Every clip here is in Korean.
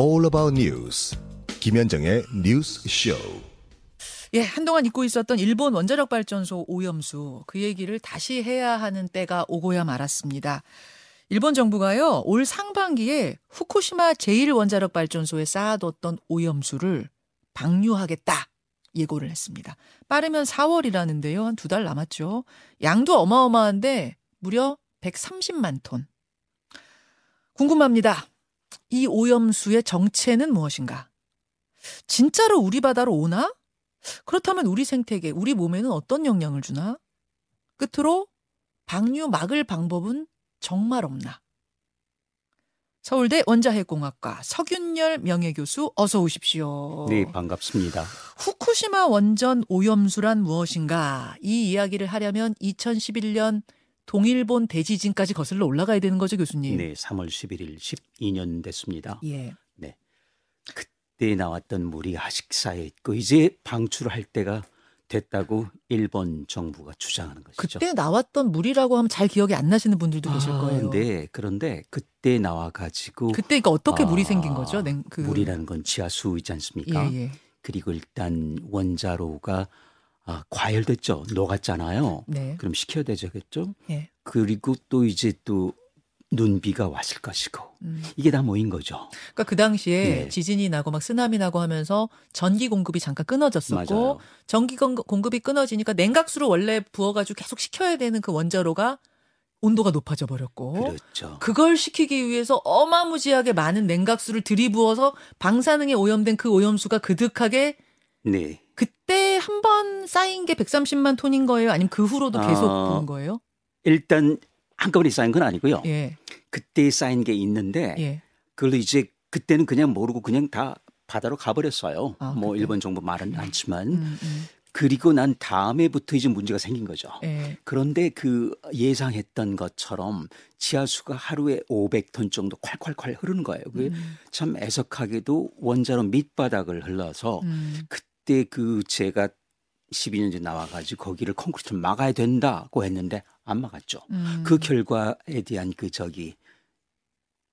all about news. 김현정의 뉴스 쇼. 예, 한동안 잊고 있었던 일본 원자력 발전소 오염수 그 얘기를 다시 해야 하는 때가 오고야 말았습니다. 일본 정부가요, 올 상반기에 후쿠시마 제1원자력 발전소에 쌓아뒀던 오염수를 방류하겠다. 예고를 했습니다. 빠르면 4월이라는데요. 한 두 달 남았죠. 양도 어마어마한데 무려 130만 톤. 궁금합니다. 이 오염수의 정체는 무엇인가? 진짜로 우리 바다로 오나? 그렇다면 우리 생태계, 우리 몸에는 어떤 영향을 주나? 끝으로 방류 막을 방법은 정말 없나? 서울대 원자핵공학과 서균열 명예교수 어서 오십시오. 네, 반갑습니다. 후쿠시마 원전 오염수란 무엇인가? 이 이야기를 하려면 2011년 동일본 대지진까지 거슬러 올라가야 되는 거죠, 교수님? 네, 3월 11일 12년 됐습니다. 예. 네. 그때 나왔던 물이 아직 쌓여 있고 이제 방출할 때가 됐다고 일본 정부가 주장하는 것이죠. 그때 나왔던 물이라고 하면 잘 기억이 안 나시는 분들도 계실 아, 거예요. 네, 그런데 그때 나와 가지고 그때 그러니까 어떻게 물이 아, 생긴 거죠? 냉, 그 물이라는 건 지하수 있지 않습니까? 예, 예. 그리고 일단 원자로가 아, 과열됐죠. 녹았잖아요. 네. 그럼 식혀야 되겠죠. 예. 그리고 또 이제 또 눈비가 왔을 것이고 음. 이게 다 모인 거죠. 그러니까 그 당시에 네. 지진이 나고 막 쓰나미 나고 하면서 전기 공급이 잠깐 끊어졌었고 맞아요. 전기 공- 공급이 끊어지니까 냉각수를 원래 부어가지고 계속 식혀야 되는 그 원자로가 온도가 높아져 버렸고 그렇죠. 그걸 식히기 위해서 어마무지하게 많은 냉각수를 들이부어서 방사능에 오염된 그 오염수가 그득하게 네. 그때 한 번 쌓인 게 130만 톤인 거예요? 아니면 그 후로도 계속 아, 부은 거예요? 일단 한꺼번에 쌓인 건 아니고요. 예, 그때 쌓인 게 있는데 예. 그걸로 이제 그때는 그냥 모르고 그냥 다 바다로 가버렸어요. 아, 뭐 그때? 일본 정부 말은 않지만 음, 음, 그리고 난 다음에부터 이제 문제가 생긴 거죠. 예. 그런데 그 예상했던 것처럼 지하수가 하루에 500톤 정도 콸콸콸 흐르는 거예요. 그게 음, 참 애석하게도 원자로 밑바닥을 흘러서 음. 그때 그 제가 12년 전에 나와가지고 거기를 콘크리트를 막아야 된다고 했는데 안 막았죠. 음. 그 결과에 대한 그 저기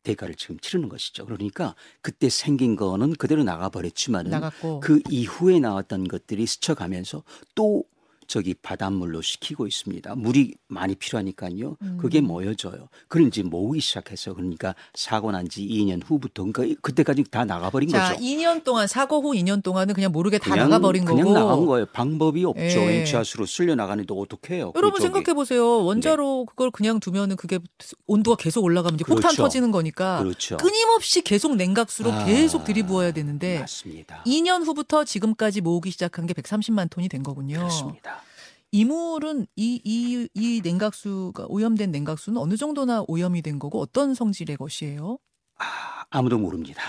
대가를 지금 치르는 것이죠. 그러니까 그때 생긴 거는 그대로 나가버렸지만 나갔고 그 이후에 나왔던 것들이 스쳐가면서 또 저기 바닷물로 식히고 있습니다. 물이 많이 필요하니까요. 음. 그게 모여져요. 그걸 이제 모으기 시작해서 그러니까 사고 난 지 2년 후부터 그러니까 그때까지 다 나가버린 자, 거죠. 2년 동안 사고 후 2년 동안은 그냥 모르게 다 그냥, 나가버린 그냥 거고. 나간 거예요. 방법이 없죠. 예. 지하수로 쓸려 나가는데 어떡해요. 여러분 그쪽이. 생각해 보세요. 원자로 그걸 그냥 두면은 그게 온도가 계속 올라가면 이제 폭탄 그렇죠. 터지는 거니까 그렇죠. 끊임없이 계속 냉각수로 아, 계속 들이부어야 되는데 맞습니다. 2년 후부터 지금까지 모으기 시작한 게 130만 톤이 된 거군요. 그렇습니다. 이 물은 이, 이, 이 냉각수가 오염된 냉각수는 어느 정도나 오염이 된 거고 어떤 성질의 것이에요? 아, 아무도 모릅니다.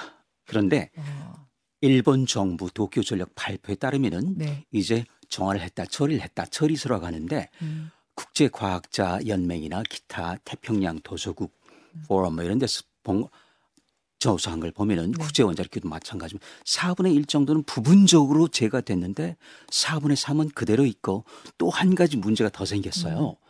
그런데 어, 일본 정부 도쿄 전력 발표에 따르면은 네. 이제 정화를 했다, 처리를 했다, 처리서로 가는데 음, 국제 과학자 연맹이나 기타 태평양 도서국 포럼 뭐 이런 데서 본 조사한 걸 보면은 네. 국제 원자력기도 마찬가지고 4분의 1 정도는 부분적으로 제가 됐는데 4분의 3은 그대로 있고 또 한 가지 문제가 더 생겼어요. 음.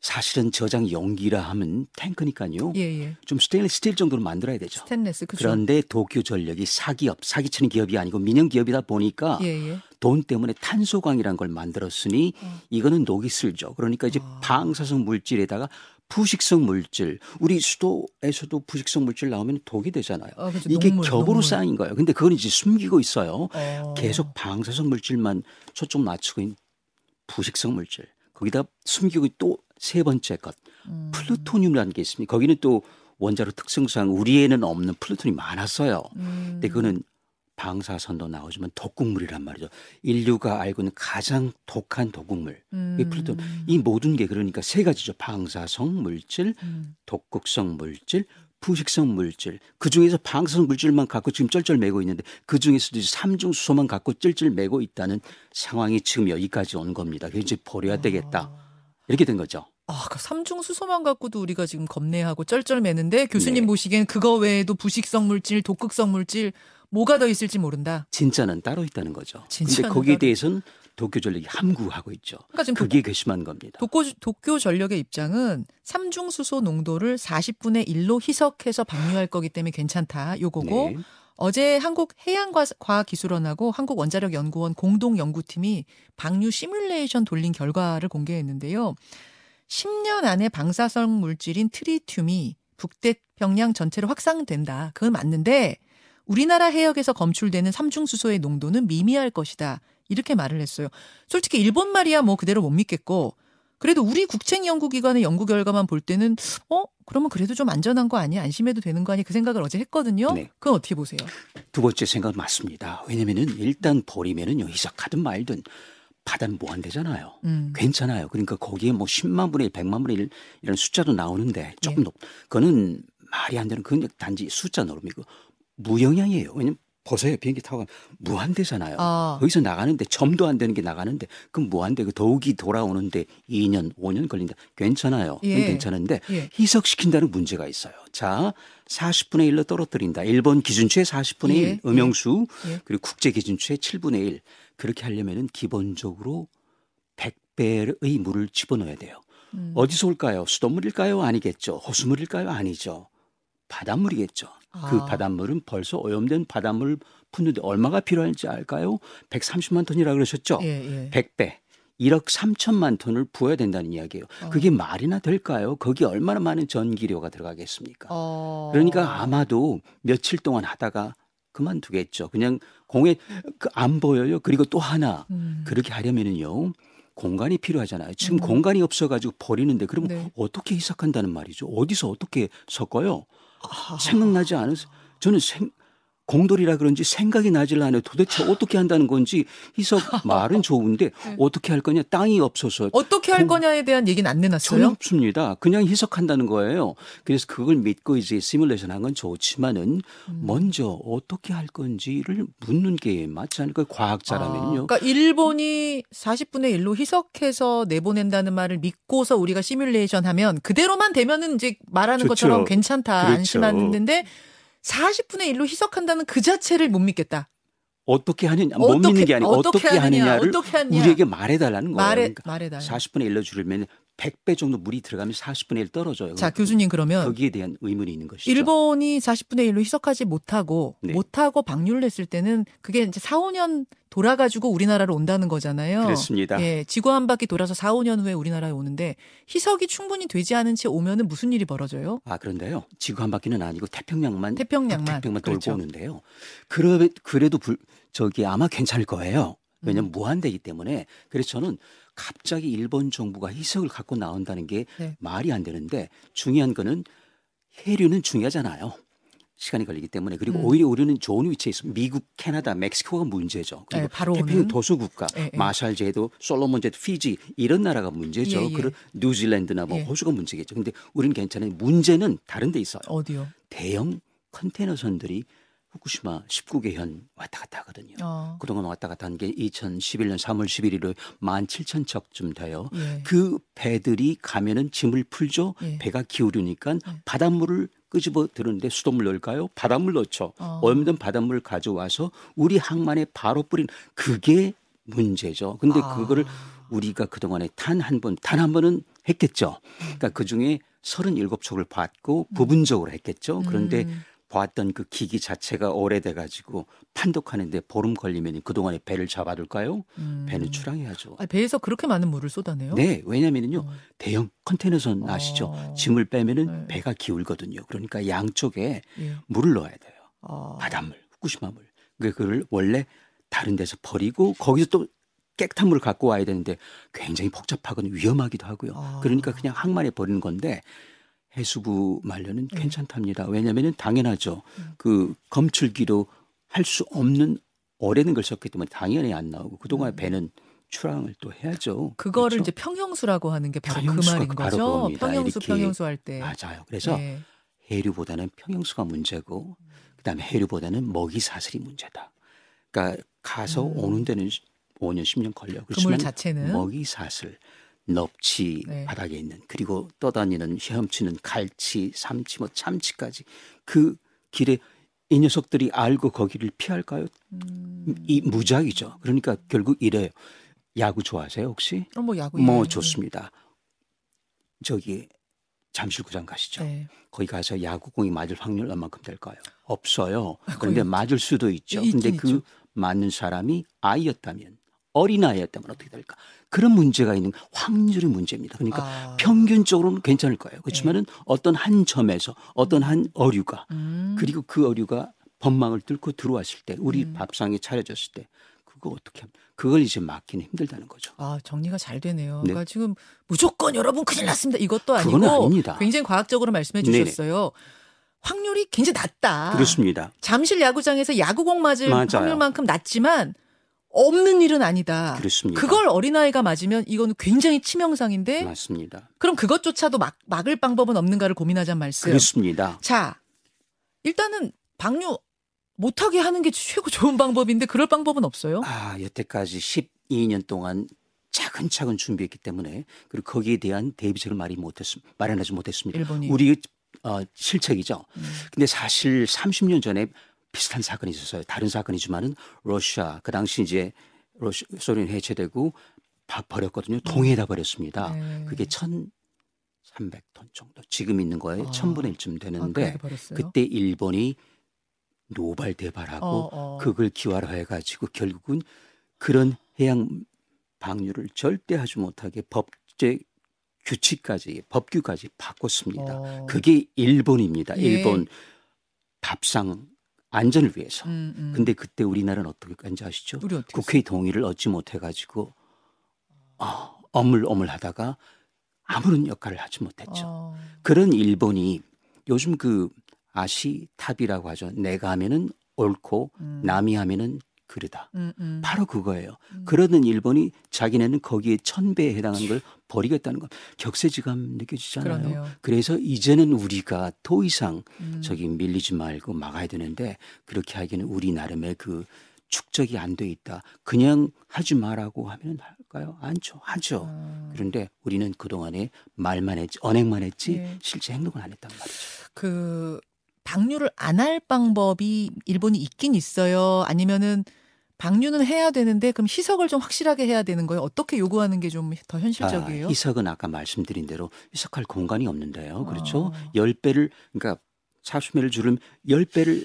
사실은 저장 용기라 하면 탱크니까요. 예, 예. 좀 스테인리스 스틸 정도로 만들어야 되죠. 스탠레스 그죠? 그런데 도쿄 전력이 사기업, 사기치는 기업이 아니고 민영 기업이다 보니까 예, 예. 돈 때문에 탄소강이라는 걸 만들었으니 어. 이거는 녹이 슬죠. 그러니까 이제 아. 방사성 물질에다가 부식성 물질, 우리 수도에서도 부식성 물질 나오면 독이 되잖아요. 어, 그죠. 이게 녹물, 겹으로 녹물. 쌓인 거예요. 근데 그건 이제 숨기고 있어요. 어. 계속 방사성 물질만 초점 맞추고 있는 부식성 물질. 거기다 숨기고 또 세 번째 것 음. 플루토늄이라는 게 있습니다. 거기는 또 원자로 특성상 우리에는 없는 플루토늄이 많았어요. 음. 근데 그거는 방사선도 나오지만 독극물이란 말이죠. 인류가 알고 있는 가장 독한 독극물. 이 플루토 이 모든 게 그러니까 세 가지죠. 방사성 물질, 음. 독극성 물질, 부식성 물질. 그 중에서 방사성 물질만 갖고 지금 쩔쩔 매고 있는데 그 중에서도 삼중 수소만 갖고 쩔쩔 매고 있다는 상황이 지금 여기까지 온 겁니다. 그래서 이제 버려야 되겠다. 이렇게 된 거죠. 아, 그 삼중 수소만 갖고도 우리가 지금 겁내하고 쩔쩔매는데 교수님 네. 보시기엔 그거 외에도 부식성 물질, 독극성 물질 뭐가 더 있을지 모른다. 진짜는 따로 있다는 거죠. 근데 거기에 따로- 대해서는 도쿄 전력이 함구하고 있죠. 그러니까 지금 그게 괘씸한 겁니다. 도쿄, 도쿄 전력의 입장은 삼중 수소 농도를 40분의 1로 희석해서 방류할 거기 때문에 괜찮다. 요거고 네. 어제 한국 해양과학기술원하고 한국원자력연구원 공동연구팀이 방류 시뮬레이션 돌린 결과를 공개했는데요. 10년 안에 방사성 물질인 트리튬이 북태평양 전체로 확산된다. 그건 맞는데 우리나라 해역에서 검출되는 삼중수소의 농도는 미미할 것이다. 이렇게 말을 했어요. 솔직히 일본 말이야 뭐 그대로 못 믿겠고 그래도 우리 국책 연구기관의 연구 결과만 볼 때는 어 그러면 그래도 좀 안전한 거 아니야 안심해도 되는 거 아니야 그 생각을 어제 했거든요. 네. 그건 어떻게 보세요? 두 번째 생각 맞습니다. 왜냐면은 일단 버리면은요 희석하든 말든 바다는 무한대잖아요. 음. 괜찮아요. 그러니까 거기에 뭐 10만 분의 1, 100만 분의 1 이런 숫자도 나오는데 조금 예. 높. 그거는 말이 안 되는 그건 단지 숫자 노름이고 무영향이에요. 왜냐면 보세요 비행기 타고 가면 무한대잖아요. 아. 거기서 나가는데 점도 안 되는 게 나가는데 그럼 무한대 그 더욱이 돌아오는데 2년, 5년 걸린다. 괜찮아요. 예. 괜찮은데 예. 희석시킨다는 문제가 있어요. 자, 40분의 1로 떨어뜨린다. 일본 기준치의 40분의 예. 1 음영수 예. 그리고 국제 기준치의 7분의 1 그렇게 하려면은 기본적으로 100배의 물을 집어넣어야 돼요. 음. 어디서 올까요? 수돗물일까요? 아니겠죠. 호수물일까요? 아니죠. 바닷물이겠죠. 그 아. 바닷물은 벌써 오염된 바닷물 푸는데 얼마가 필요할지 알까요? 130만 톤이라 그러셨죠? 예, 예. 100배. 1억 3천만 톤을 부어야 된다는 이야기예요. 그게 말이나 될까요? 거기 얼마나 많은 전기료가 들어가겠습니까? 어. 그러니까 아마도 며칠 동안 하다가 그만두겠죠. 그냥 공에 그안 보여요. 그리고 또 하나 음. 그렇게 하려면은요. 공간이 필요하잖아요. 지금 공간이 없어가지고 버리는데 그럼 네. 어떻게 희석한다는 말이죠? 어디서 어떻게 섞어요? 생각나지 않으세요? 저는 생, 공돌이라 그런지 생각이 나질 않아요. 도대체 어떻게 한다는 건지 희석 말은 좋은데 어떻게 할 거냐 땅이 없어서 네. 어떻게 할 공- 거냐에 대한 얘기는 안 전혀 내놨어요. 없습니다. 그냥 희석한다는 거예요. 그래서 그걸 믿고 이제 시뮬레이션 한 건 좋지만은 음. 먼저 어떻게 할 건지를 묻는 게 맞지 않을까요? 과학자라면요. 아, 그러니까 일본이 40분의 1로 희석해서 내보낸다는 말을 믿고서 우리가 시뮬레이션 하면 그대로만 되면은 이제 말하는 좋죠. 것처럼 괜찮다 그렇죠. 안심하는데 40분의 1로 희석한다는 그 자체를 못 믿겠다. 어떻게 하느냐, 못 어떻게- 믿는 게 아니고 어떻게 어떻게, 하느냐, 하느냐. 우리에게 말해달라는 거예요. 말해 그러니까 말해 달. 40분의 1로 줄이면 100배 정도 물이 들어가면 40분의 1 떨어져요. 자 교수님 그러면 거기에 대한 의문이 있는 것이죠. 일본이 40분의 1로 희석하지 못하고 네. 못하고 방류를 했을 때는 그게 이제 4, 5년 돌아가지고 우리나라로 온다는 거잖아요. 그렇습니다. 예, 지구 한 바퀴 돌아서 4, 5년 후에 우리나라에 오는데 희석이 충분히 되지 않은 채 오면은 무슨 일이 벌어져요? 아 그런데요. 지구 한 바퀴는 아니고 태평양만 태평양만. 태평양만 그렇죠. 돌고 오는데요. 그래 그래도 불, 저기 아마 괜찮을 거예요. 왜냐면 음. 무한대기 때문에. 그래서 저는 갑자기 일본 정부가 희석을 갖고 나온다는 게 네. 말이 안 되는데 중요한 거는 해류는 중요하잖아요. 시간이 걸리기 때문에 그리고 음. 오히려 우리는 좋은 위치에 있어. 미국, 캐나다, 멕시코가 문제죠. 그리고 네, 바로 태평양. 도수 국가, 예, 예. 마샬 제도, 솔로몬 제도, 피지 이런 나라가 문제죠. 예, 예. 그리고 뉴질랜드나 뭐 예. 호주가 문제겠죠. 근데 우리는 괜찮아요. 문제는 다른 데 있어요. 어디요? 대형 컨테이너선들이 후쿠시마 19개 현 왔다 갔다 하거든요. 어. 그동안 왔다 갔다 한 게 2011년 3월 11일로 17,000척쯤 돼요. 예. 그 배들이 가면은 짐을 풀죠. 예. 배가 기울으니까 바닷물을 끄집어 들었는데 수돗물 넣을까요? 바닷물 넣죠. 어. 얼음든 바닷물 가져와서 우리 항만에 바로 뿌린 그게 문제죠. 근데 아. 그거를 우리가 그동안에 단 한 번, 단 한 번은 했겠죠. 그러니까 그 중에 37척을 받고 부분적으로 했겠죠. 그런데 음. 봤던 그 기기 자체가 오래돼 가지고 판독하는데 보름 걸리면 그동안에 배를 잡아둘까요? 음. 배는 출항해야죠. 아, 배에서 그렇게 많은 물을 쏟아내요? 네, 왜냐면은요. 대형 컨테이너선 아시죠? 어. 짐을 빼면은 네. 배가 기울거든요. 그러니까 양쪽에 예. 물을 넣어야 돼요. 아. 바닷물, 후쿠시마 물. 그걸 원래 다른 데서 버리고 거기서 또 깨끗한 물을 갖고 와야 되는데 굉장히 복잡하거든요. 위험하기도 하고요. 아. 그러니까 그냥 항만에 버리는 건데 해수부 말려는 네. 괜찮답니다. 왜냐하면 당연하죠. 음. 그 검출기로 할 수 없는 오래된 걸 썼기 때문에 당연히 안 나오고 그동안 배는 출항을 또 해야죠. 음. 그거를 그렇죠? 이제 평형수라고 하는 게 바로 그 말인 바로 거죠. 평형수. 평형수 할 때. 맞아요. 그래서 네. 해류보다는 평형수가 문제고 그다음에 해류보다는 먹이 사슬이 문제다. 그러니까 가서 음. 오는 데는 5년 10년 걸려. 그물 그렇지만 자체는 먹이 사슬, 넙치 네. 바닥에 있는 그리고 떠다니는 헤엄치는 갈치, 삼치, 뭐 참치까지 그 길에 이 녀석들이 알고 거기를 피할까요? 음. 이 무작이죠. 그러니까 결국 이래요. 야구 좋아하세요 혹시? 어, 뭐 야구 뭐 얘기는. 좋습니다. 저기 잠실구장 가시죠. 네. 거기 가서 야구공이 맞을 확률 얼마큼 될까요? 없어요. 아, 그런데 맞을 수도 있죠. 근데 그 있죠. 맞는 사람이 아이였다면 어린 아이였다면 어떻게 될까? 그런 문제가 있는 확률의 문제입니다. 그러니까 아. 평균적으로는 괜찮을 거예요. 그렇지만은 어떤 한 점에서 어떤 한 어류가 음. 그리고 그 어류가 법망을 뚫고 들어왔을 때 우리 음. 밥상에 차려졌을 때 그거 어떻게? 그걸 이제 막기는 힘들다는 거죠. 아, 정리가 잘 되네요. 네. 그러니까 지금 무조건 여러분 큰일 났습니다. 이것도 아니고. 굉장히 과학적으로 말씀해 네네. 주셨어요. 확률이 굉장히 낮다. 그렇습니다. 잠실 야구장에서 야구공 맞을 맞아요. 확률만큼 낮지만 없는 일은 아니다. 그렇습니다. 그걸 어린아이가 맞으면 이거는 굉장히 치명상인데 맞습니다. 그럼 그것조차도 막, 막을 방법은 없는가를 고민하자는 말씀. 그렇습니다. 자, 일단은 방류 못하게 하는 게 최고 좋은 방법인데 그럴 방법은 없어요? 아, 여태까지 12년 동안 차근차근 준비했기 때문에 그리고 거기에 대한 대비책을 말이 못했 마련하지 못했습니다. 일본이. 우리 어, 실책이죠. 음. 근데 사실 30년 전에 비슷한 사건이 있었어요. 다른 사건이지만은 러시아 그 당시 이제 러시, 소련 해체되고 바, 버렸거든요. 동해에다 버렸습니다. 네. 그게 1,300톤 정도. 지금 있는 거에 아. 1000분의 1쯤 아, 되는데 버렸어요? 그때 일본이 노발 대발하고 어, 어. 그걸 기활화해 가지고 결국은 그런 해양 방류를 절대 하지 못하게 법제 규칙까지 법규까지 바꿨습니다. 어. 그게 일본입니다. 예. 일본 밥상 안전을 위해서. 음, 음. 근데 그때 우리나라는 어떻게 한지 아시죠? 국회의 동의를 얻지 못해 가지고 어, 어물어물하다가 아무런 역할을 하지 못했죠. 어. 그런 일본이 요즘 그 아시탑이라고 하죠. 내가 하면은 옳고 음. 남이 하면은 그르다. 음, 음. 바로 그거예요. 음. 그러던 일본이 자기네는 거기에 천 배에 해당하는 걸 버리겠다는 건 격세지감 느껴지잖아요. 그러네요. 그래서 이제는 우리가 더 이상 음. 저기 밀리지 말고 막아야 되는데 그렇게 하기는 우리 나름의 그 축적이 안 돼 있다. 그냥 하지 말라고 하면 할까요? 않죠. 하죠. 아. 그런데 우리는 그동안에 말만 했지, 언행만 했지, 예. 실제 행동을 안 했단 말이죠. 그 방류를 안 할 방법이 일본이 있긴 있어요. 아니면은 방류는 해야 되는데 그럼 희석을 좀 확실하게 해야 되는 거예요. 어떻게 요구하는 게 좀 더 현실적이에요? 아, 희석은 아까 말씀드린 대로 희석할 공간이 없는데요. 그렇죠? 아. 열 배를 그러니까 사수매를 줄이면 열배를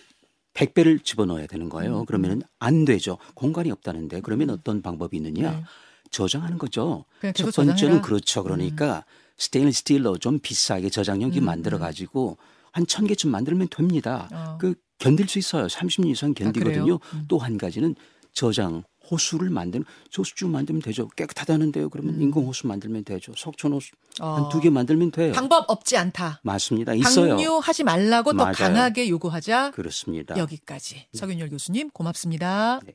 100배를 집어넣어야 되는 거예요. 음, 그러면은 안 되죠. 공간이 없다는데. 그러면 어떤 방법이 있느냐? 네. 저장하는 거죠. 첫 번째는 저장해라. 음. 그렇죠. 그러니까 스테인리스 스틸로 좀 비싸게 저장용기 음, 만들어 음. 가지고 한 천 개쯤 만들면 됩니다. 어. 그 견딜 수 있어요. 30년 이상 견디거든요. 그래요? 음. 또한 가지는 저장 호수를 만드는 소수주 만들면 되죠. 깨끗하다는데요. 그러면 음. 인공 호수 만들면 되죠. 석촌 호수 어. 한두 개 만들면 돼요. 방법 없지 않다. 맞습니다. 있어요. 방류하지 말라고 더 맞아요. 강하게 요구하자. 그렇습니다. 여기까지. 서균열 교수님 고맙습니다. 네.